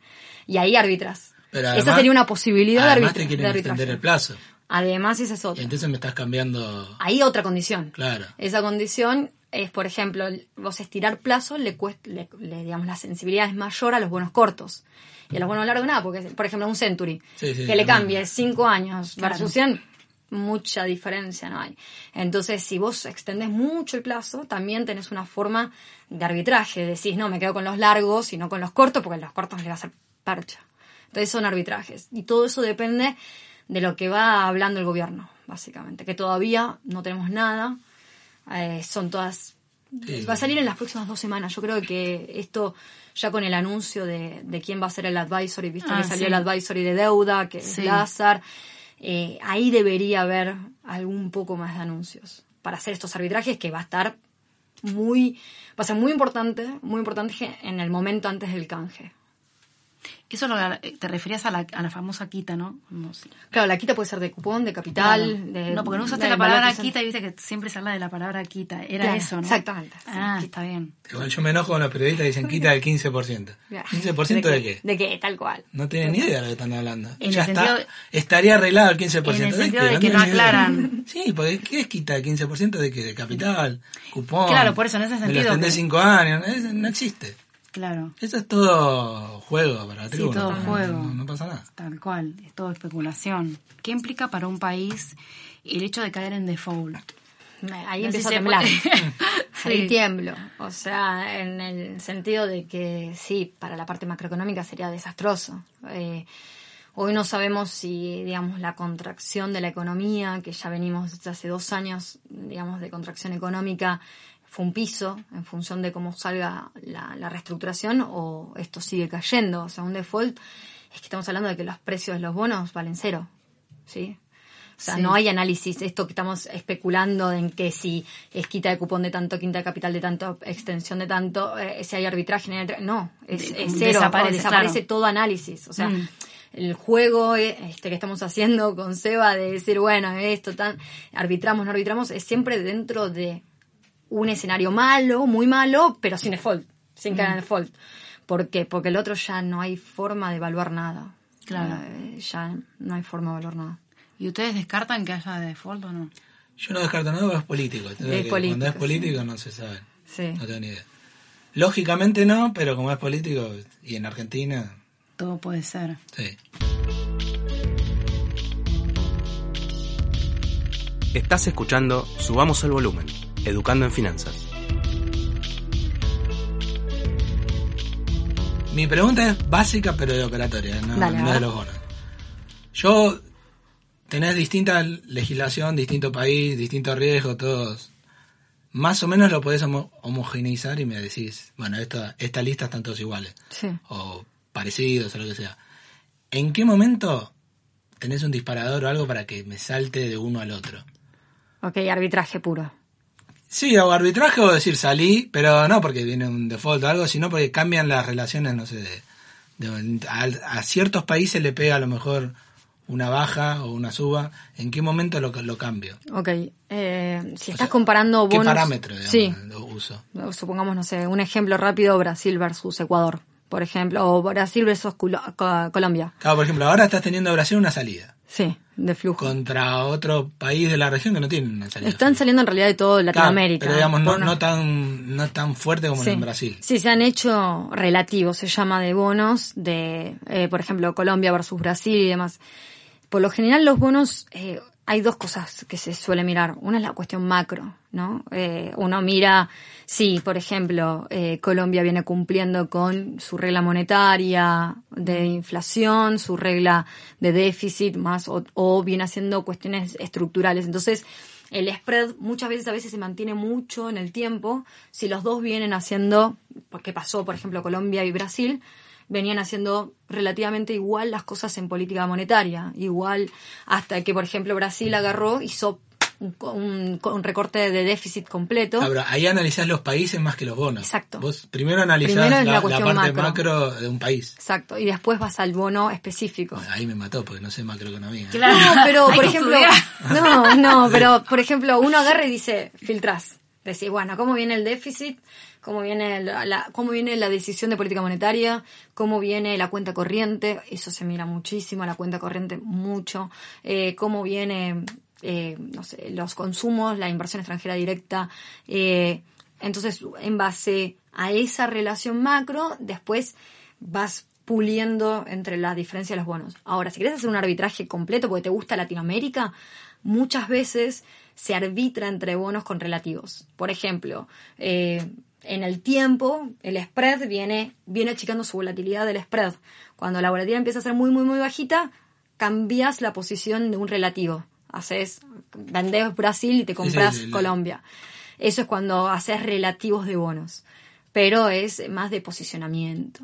Y ahí arbitras. Pero Esa sería una posibilidad de, arbitra- te de quieren arbitraje. extender el plazo. Además, esa es Y otra. entonces me estás cambiando. Ahí otra condición. Claro. Esa condición es, por ejemplo, vos estirar plazo, le, cuesta, le, le- digamos, la sensibilidad es mayor a los bonos cortos. Y a los bonos largos nada, porque, por ejemplo, un Century, Sí, sí, que le cambie 5 años Claro. versus 100, mucha diferencia no hay. Entonces, si vos extendés mucho el plazo, también tenés una forma de arbitraje. Decís, no, me quedo con los largos y no con los cortos, porque los cortos le va a hacer percha. Entonces son arbitrajes. Y todo eso depende de lo que va hablando el gobierno, básicamente. Que todavía no tenemos nada. Eh, son todas... Sí. Va a salir en las próximas dos semanas. Yo creo que esto, ya con el anuncio de, de quién va a ser el advisory, viste Ah, que salió sí. el advisory de deuda, que Sí. es Lazar, eh, ahí debería haber algún poco más de anuncios para hacer estos arbitrajes que va a estar muy, va a ser muy importante, muy importante en el momento antes del canje. Eso lo, te referías a la, a la famosa quita, ¿no? Si- Claro, la quita puede ser de cupón, de capital, Claro. de... no, porque no usaste de la palabra quita y viste que siempre se habla de la palabra quita. Era Claro, eso, ¿no? exactamente, sí, Ah, quita. está bien. Igual yo me enojo con los periodistas que dicen quita el 15%. Ya. ¿15% de qué? De qué, tal cual. No tienen ni idea de lo que están hablando. En ya el está, sentido- estaría arreglado el 15%. En el ¿De sentido qué? de que no aclaran. Sí, porque ¿qué es quitar el 15% de qué? De capital, cupón. Claro, por eso, en ese sentido que- 5 años. es- no existe. Claro, Eso es todo juego para la Sí, tribuna. todo no, juego. No, no pasa nada. tal cual. Es todo especulación. ¿Qué implica para un país el hecho de caer en default? Ahí No si a temblar. Ahí Sí. tiemblo. O sea, en el sentido de que sí, para la parte macroeconómica sería desastroso. Eh, hoy no sabemos si, digamos, la contracción de la economía, que ya venimos desde hace dos años, digamos, de contracción económica, fue un piso en función de cómo salga la, la reestructuración o esto sigue cayendo. O sea, un default es que estamos hablando de que los precios de los bonos valen cero. ¿Sí? O sea, Sí. no hay análisis. Esto que estamos especulando en que si es quita de cupón de tanto, quinta de capital de tanto, extensión de tanto, eh, si hay arbitraje, no es, es cero. desaparece, desaparece claro. todo análisis. O sea, Mm. el juego eh, este que estamos haciendo con Seba de decir, bueno, esto tan, arbitramos, no arbitramos, es siempre dentro de un escenario malo, muy malo, pero sin default, sin Mm. caer en default. ¿Por qué? Porque el otro ya no hay forma de evaluar nada. Claro. Eh, ya no hay forma de evaluar nada. ¿Y ustedes descartan que haya default o no? Yo no descarto nada, porque es político. Es que político, Cuando es sí. político no se sabe. Sí. No tengo ni idea. Lógicamente no, pero como es político y en Argentina, Todo puede ser. sí. Estás escuchando Subamos el Volumen, Educando en Finanzas. Mi pregunta es básica pero de operatoria, no, Dale, no de los bonos. Yo, tenés distinta legislación, distinto país, distintos riesgos, todos. Más o menos lo podés homo- homogeneizar y me decís, bueno, esta, esta lista están todos iguales. Sí. O parecidos o lo que sea. ¿En qué momento tenés un disparador o algo para que me salte de uno al otro? Ok, arbitraje puro. Sí, o arbitraje o decir salí, pero no porque viene un default o algo, sino porque cambian las relaciones, no sé, de, de- a, a ciertos países le pega a lo mejor una baja o una suba. ¿En qué momento lo, lo cambio? Ok, eh, si O estás sea, comparando ¿Qué bonos... parámetro, digamos, Sí, lo uso? supongamos, no sé, un ejemplo rápido, Brasil versus Ecuador, por ejemplo, o Brasil versus Colombia. Claro, por ejemplo, ahora estás teniendo Brasil una salida Sí, de flujo. contra otro país de la región que no tiene una salida. Están saliendo en realidad de todo Claro, Latinoamérica. pero digamos, no, una- no tan no tan fuerte como Sí. en Brasil. Sí, se han hecho relativos, se llama de bonos, de, eh, por ejemplo, Colombia versus Brasil y demás. Por lo general los bonos, eh, hay dos cosas que se suele mirar. Una es la cuestión macro, ¿no? Eh, uno mira si, por ejemplo, eh, Colombia viene cumpliendo con su regla monetaria de inflación, su regla de déficit, más o, o viene haciendo cuestiones estructurales. Entonces, el spread muchas veces a veces se mantiene mucho en el tiempo si los dos vienen haciendo, porque pasó, por ejemplo, Colombia y Brasil, venían haciendo relativamente igual las cosas en política monetaria, igual hasta que, por ejemplo, Brasil agarró, hizo un, un- un recorte de déficit completo. Ah, pero ahí analizás los países más que los bonos. Exacto. Vos primero analizás Primero la, la la cuestión parte macro. macro. de un país. Exacto, y después vas al bono específico. Bueno, ahí me mató porque no sé macroeconomía. Claro. No, pero por ejemplo, no, no, pero por ejemplo, uno agarra y dice, filtrás. Decís, bueno, ¿cómo viene el déficit? ¿Cómo viene la, cómo viene la decisión de política monetaria? ¿Cómo viene la cuenta corriente? Eso se mira muchísimo, la cuenta corriente mucho. Eh, ¿Cómo viene, eh, los consumos, la inversión extranjera directa? Eh, entonces, en base a esa relación macro, después vas puliendo entre la diferencia de los bonos. Ahora, si quieres hacer un arbitraje completo porque te gusta Latinoamérica, muchas veces se arbitra entre bonos con relativos. Por ejemplo, en el tiempo, el spread viene, viene achicando su volatilidad del spread. Cuando la volatilidad empieza a ser muy, muy, muy bajita, cambias la posición de un relativo. Haces, vendés Brasil y te compras sí, sí, la- Colombia. Eso es cuando haces relativos de bonos. Pero es más de posicionamiento.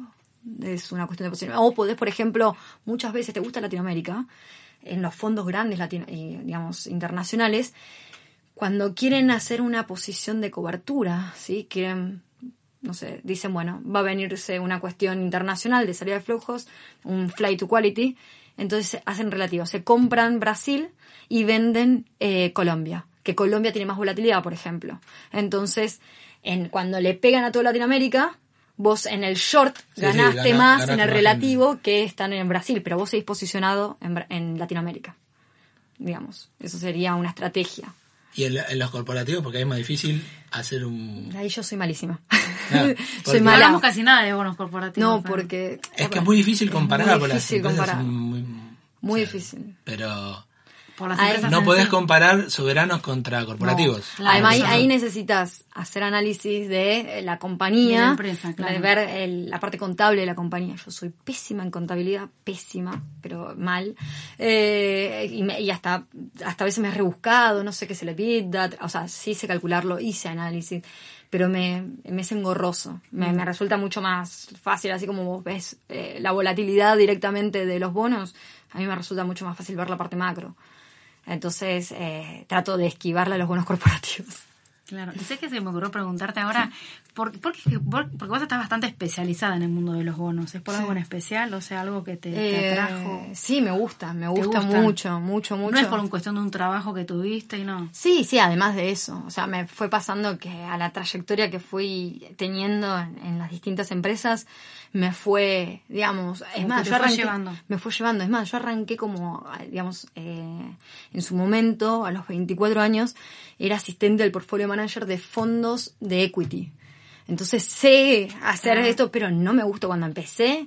Es una cuestión de posicionamiento. O podés, por ejemplo, muchas veces te gusta Latinoamérica, en los fondos grandes, latino- digamos, internacionales, cuando quieren hacer una posición de cobertura, ¿sí? Quieren, no sé, dicen, bueno, va a venirse una cuestión internacional de salida de flujos, un flight to quality, entonces hacen relativo, se compran Brasil y venden eh, Colombia, que Colombia tiene más volatilidad, por ejemplo. Entonces, en, cuando le pegan a toda Latinoamérica, vos en el short Sí, sí, ganaste gana- más en el relativo que están en Brasil, pero vos seguís posicionado en, en Latinoamérica, digamos. Eso sería una estrategia. Y en, la- en los corporativos, porque ahí es más difícil hacer un... Ahí yo soy malísima. Soy No hablamos casi nada de bonos corporativos. No, pero- porque... Es que es muy difícil comparar muy porque las difícil empresas comparar. muy... Muy o sea, difícil. Pero Por las Ahí- empresas no podés sí. comparar soberanos contra corporativos. Claro, Además, ahí, necesitas hacer análisis de eh, la compañía, De la empresa, claro. de ver el- la parte contable de la compañía. Yo soy pésima en contabilidad, pésima, pero mal. Eh, y, me- y hasta, hasta a veces me he rebuscado, no sé qué es el EBITDA, o sea, sí sé calcularlo, hice análisis, pero me, me es engorroso. Me, me resulta mucho más fácil, así como vos ves eh, la volatilidad directamente de los bonos, a mí me resulta mucho más fácil ver la parte macro. Entonces, eh, trato de esquivarle a los bonos corporativos. Claro, y sé que se me ocurrió preguntarte ahora, ¿por, por qué- por- porque vos estás bastante especializada en el mundo de los bonos, ¿es por algo en especial? O sea, algo que te, te Eh, atrajo. sí, me gusta, me ¿Te gusta, gusta? mucho, mucho, mucho. No es por un cuestión de un trabajo que tuviste y no. Sí, sí, además de eso. O sea, me fue pasando que a la trayectoria que fui teniendo en, en las distintas empresas, me fue, digamos, es más, yo fue arranqué, llevando. me fue llevando. Es más, yo arranqué como, digamos, eh, en su momento, a los 24 años, era asistente del portfolio manager de fondos de equity. Entonces sé hacer Ah. esto, pero no me gustó cuando empecé.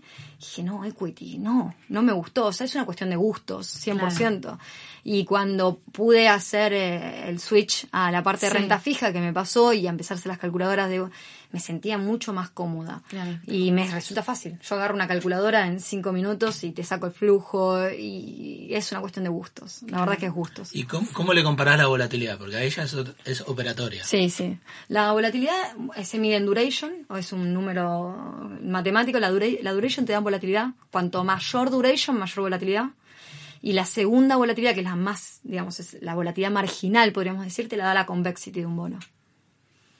Dije, no, equity, no, no me gustó. O sea, es una cuestión de gustos, 100%. Y cuando pude hacer eh, el switch a la parte de renta fija que me pasó y a empezarse las calculadoras, de, me sentía mucho más cómoda. Claro. Y me resulta fácil. Yo agarro una calculadora en cinco minutos y te saco el flujo y es una cuestión de gustos. La verdad que es gustos. ¿Y cómo, cómo le comparás la volatilidad? Porque a ella es, es operatoria. Sí, sí. La volatilidad se mide en duration, o es un número matemático. La, dura- la duration te da volatilidad. Cuanto mayor duration, mayor volatilidad. Y la segunda volatilidad, que es la más, digamos, es la volatilidad marginal, podríamos decir, te la da la convexity de un bono.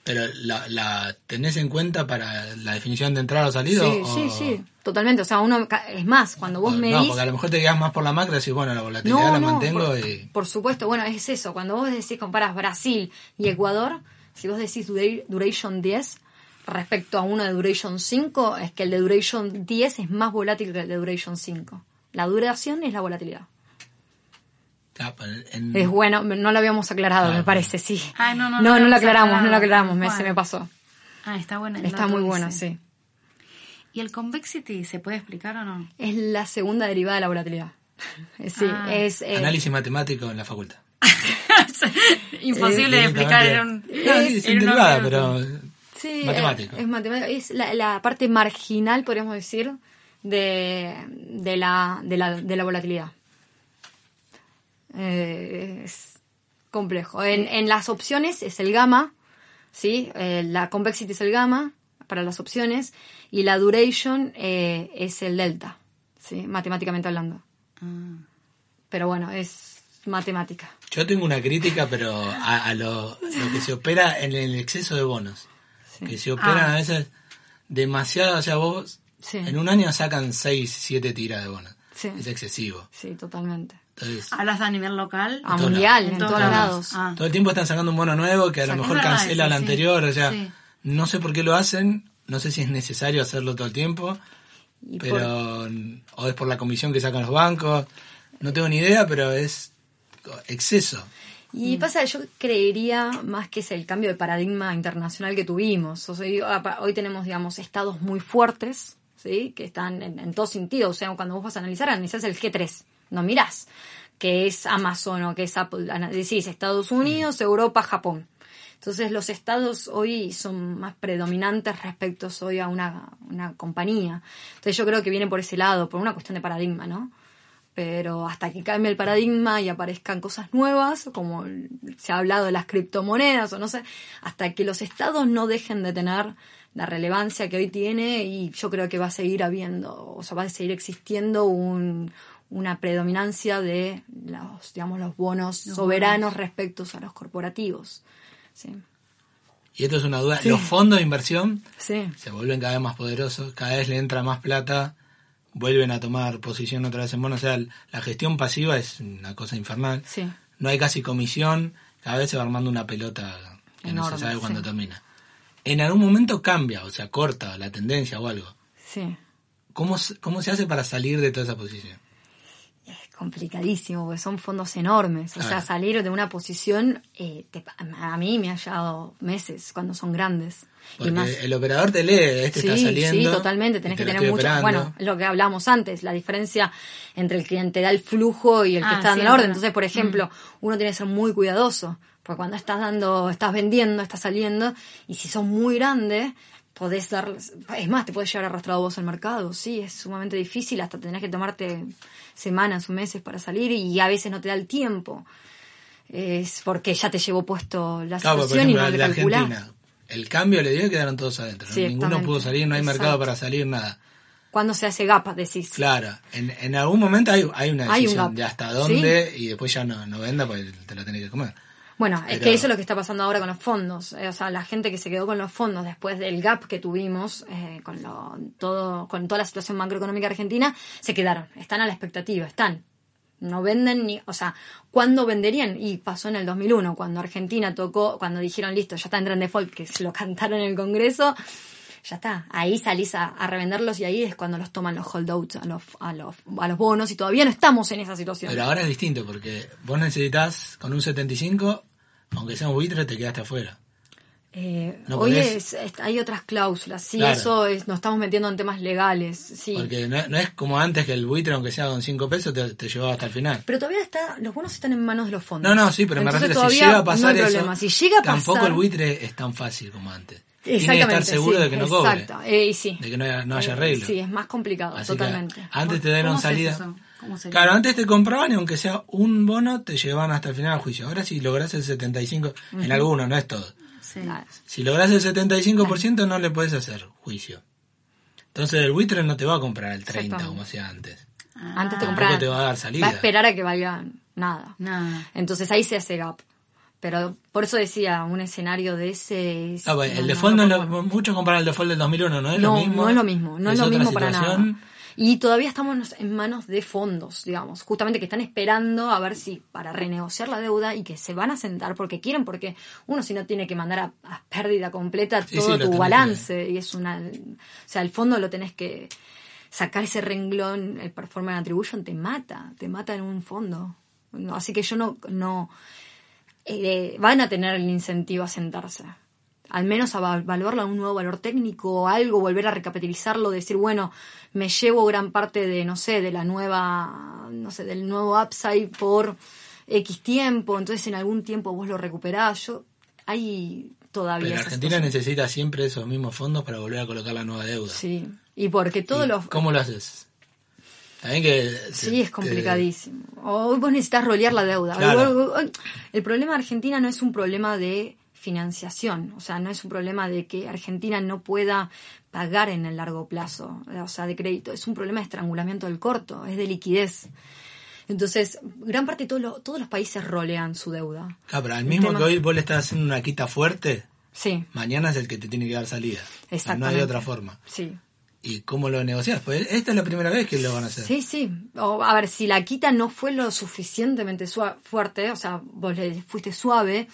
Pero la, la tenés en cuenta para la definición de entrada o salida. Sí, o- sí, sí, totalmente. O sea, uno, es más, cuando vos o- medís... No, porque a lo mejor te quedas más por la macro y decís, bueno, la volatilidad la mantengo por, y... por supuesto, bueno, es eso. Cuando vos decís, comparas Brasil y Ecuador, si vos decís dura- duration 10 respecto a uno de duration 5, es que el de duration 10 es más volátil que el de duration 5. La duración es la volatilidad. Ah, en- Es bueno, no lo habíamos aclarado, Ah, me parece, sí. Ay, no, no, no no, lo aclaramos, no lo aclaramos, me- se me pasó. Ah, está bueno. el Está muy bueno, ese. sí. ¿Y el convexity se puede explicar o no? Es la segunda derivada de la volatilidad. Sí, Ah. es... eh, Análisis matemático en la facultad. Imposible de explicar en un, No, sí, en derivada, pero... Sí, Matemático. Es, es matemático. Es la, la parte marginal, podríamos decir, de, de, la, de, la, de la volatilidad. Eh, es complejo. En, en las opciones es el gamma, ¿sí? Eh, la convexity es el gamma para las opciones y la duration eh, es el delta, ¿sí? Matemáticamente hablando. Ah. Pero bueno, es matemática. Yo tengo una crítica, pero a, a lo, lo que se opera en el exceso de bonos. Que se operan Ah. a veces demasiado, o sea, vos Sí. en un año sacan 6, 7 tiras de bonos. Sí. Es excesivo. Sí, totalmente. Entonces, ¿Hablas a nivel local? A mundial, en todos todos lados. Ah. todo el tiempo están sacando un bono nuevo que a lo mejor verdad cancela el sí. anterior, o sea, Sí. no sé por qué lo hacen, no sé si es necesario hacerlo todo el tiempo, Y por- pero o es por la comisión que sacan los bancos, no tengo ni idea, pero es exceso. Y pasa, yo creería más que es el cambio de paradigma internacional que tuvimos. O sea, hoy tenemos, digamos, estados muy fuertes, ¿sí? Que están en, en todo sentido. O sea, cuando vos vas a analizar, analizás el G3. No mirás que es Amazon o que es Apple. Decís Estados Unidos, Europa, Japón. Entonces los estados hoy son más predominantes respecto hoy a una, una compañía. Entonces yo creo que viene por ese lado, por una cuestión de paradigma, ¿no? Pero hasta que cambie el paradigma y aparezcan cosas nuevas, como se ha hablado de las criptomonedas o no sé, hasta que los estados no dejen de tener la relevancia que hoy tiene y yo creo que va a seguir habiendo, o sea, va a seguir existiendo un, una predominancia de los, digamos, los bonos soberanos respecto a los corporativos. Sí. Y esto es una duda, los fondos de inversión Sí. se vuelven cada vez más poderosos, cada vez le entra más plata, vuelven a tomar posición otra vez en bonos, o sea, la gestión pasiva es una cosa infernal. Sí. No hay casi comisión, cada vez se va armando una pelota que no se sabe cuándo sí. termina. En algún momento cambia, o sea, corta la tendencia o algo. Sí. ¿Cómo, cómo se hace para salir de toda esa posición? Complicadísimo, porque son fondos enormes. O sea, salir de una posición, eh, te- a mí me ha llevado meses cuando son grandes. Porque y más. el operador te lee, este está Sí, saliendo. sí, totalmente. Tenés y que tener mucho. operando. Bueno, lo que hablamos antes, la diferencia entre el cliente da el flujo y el que Ah, está dando sí, la orden. Entonces, por ejemplo, uno tiene que ser muy cuidadoso. Porque cuando estás dando, estás vendiendo, estás saliendo, y si son muy grandes, podés dar. Es más, te puedes llevar arrastrado vos al mercado. Sí, es sumamente difícil. Hasta tenés que tomarte semanas o meses para salir y a veces no te da el tiempo. Es porque ya te llevó puesto la Claro, situación y ejemplo, no le calculás. Argentina. El cambio le dio y quedaron todos adentro. Ninguno pudo salir, no hay mercado para salir, nada. Cuando se hace gap, decís. Claro, en, en algún momento hay, hay una Hay un decisión de hasta dónde y después ya no, no venda porque te la tenés que comer. Bueno, es que eso es lo que está pasando ahora con los fondos. Eh, O sea, la gente que se quedó con los fondos después del gap que tuvimos eh, con lo, todo, con toda la situación macroeconómica argentina, se quedaron. Están a la expectativa, están. No venden ni, o sea, ¿cuándo venderían? Y pasó en el 2001, cuando Argentina tocó, cuando dijeron, listo, ya está en default, que se lo cantaron en el Congreso, ya está. Ahí salís a, a revenderlos y ahí es cuando los toman los holdouts a los, a los, a los bonos y todavía no estamos en esa situación. Pero ahora es distinto porque vos necesitas con un 75, aunque sea un buitre, te quedaste afuera. Eh, No hoy es, es- hay otras cláusulas, sí, Claro. eso es, nos estamos metiendo en temas legales, sí. Porque no, no es como antes que el buitre, aunque sea con 5 pesos, te, te llevaba hasta el final. Pero todavía está, los bonos están en manos de los fondos. No, no, sí, pero Entonces me refiero, si llega a pasar no hay eso, problema. Si llega a tampoco el buitre es tan fácil como antes. Tiene que estar seguro sí, de que no cobre, Exacto, eh, sí. de que no haya, no haya Eh, arreglo. Sí, es más complicado, Así totalmente. antes te ¿Cómo dieron salida. Claro, antes te compraban y aunque sea un bono, te llevaban hasta el final del juicio. Ahora si lográs el 75, en algunos, no es todo. Sí. Claro. Si lográs el 75% no le puedes hacer juicio. Entonces el buitre no te va a comprar el 30 Exactamente. como hacía antes. Antes te Ah. compraban. te va a dar salida. Va a esperar a que valga nada. Nada. Entonces ahí se hace gap. Pero por eso decía, un escenario de ese... Ah, bueno, no, el default, no no, puedo- lo- muchos comparan el default del 2001, ¿no es no, lo mismo? no es lo mismo, no es, lo mismo para nada. Y todavía estamos en manos de fondos, digamos, justamente que están esperando a ver si para renegociar la deuda y que se van a sentar porque quieren, porque uno si no tiene que mandar a, a pérdida completa todo sí, tu balance y es una, o sea, el fondo lo tenés que sacar ese renglón, el performance attribution te mata, te mata en un fondo. Así que yo no, no, eh, van a tener el incentivo a sentarse. Al menos a val- evaluarlo a un nuevo valor técnico o algo, volver a recapitalizarlo, decir, bueno, me llevo gran parte de, no sé, de la nueva, no sé, del nuevo upside por X tiempo, entonces en algún tiempo vos lo recuperás. Yo, hay todavía Pero Argentina necesita siempre esos mismos fondos para volver a colocar la nueva deuda. Sí, y porque todos ¿Y los... ¿Cómo lo haces? Que Sí, es complicadísimo. O vos necesitas rolear la deuda. Claro. El problema de Argentina no es un problema de financiación, o sea, no es un problema de que Argentina no pueda pagar en el largo plazo, o sea, de crédito, es un problema de estrangulamiento del corto, es de liquidez. Entonces, gran parte de todo lo- todos los países rolean su deuda. Ah, pero al El mismo tema- que hoy vos le estás haciendo una quita fuerte, Sí, mañana es el que te tiene que dar salida. Sea, no exactamente. hay otra forma. Sí. ¿Y cómo lo negocias? Pues esta es la primera vez que lo van a hacer. Sí, sí. O, a ver, si la quita no fue lo suficientemente fuerte, o sea, vos le fuiste suave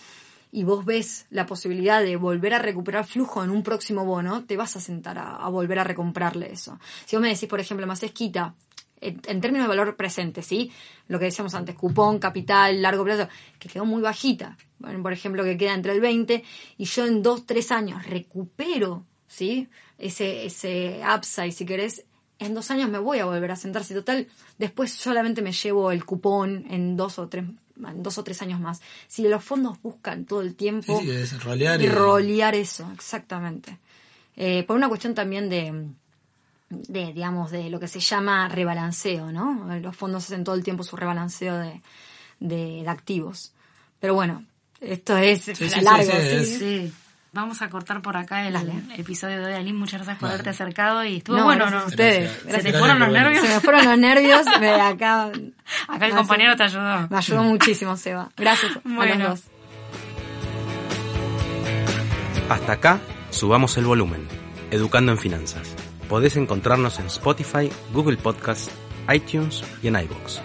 y vos ves la posibilidad de volver a recuperar flujo en un próximo bono, te vas a sentar a, volver a recomprarle eso. Si vos me decís, por ejemplo, más quita, en, en términos de valor presente, ¿sí? Lo que decíamos antes, cupón, capital, largo plazo, que quedó muy bajita. Bueno, por ejemplo, que queda entre el 20 y yo en dos, tres años recupero, ¿sí? Ese, ese upside, si querés, en dos años me voy a volver a sentar. Si total, después solamente me llevo el cupón en dos o tres, en dos o tres años más. Si los fondos buscan todo el tiempo Sí, sí, es rolear y rolear eso, exactamente. Eh, por una cuestión también de, de, digamos, de lo que se llama rebalanceo, ¿no? Los fondos hacen todo el tiempo su rebalanceo de, de, de activos. Pero bueno, esto es sí, largo, es- Sí. Vamos a cortar por acá el Dale. episodio de hoy, Aline. Muchas gracias por Vale. haberte acercado y estuvo No, bueno, ¿no? a ustedes. Gracias. ¿Se te fueron los nervios? Se me fueron los nervios, de acá. Acá el compañero te ayudó. Me ayudó muchísimo, Seba. Gracias a Bueno. los dos. Hasta acá, subamos el volumen. Educando en Finanzas. Podés encontrarnos en Spotify, Google Podcast, iTunes y en iBox.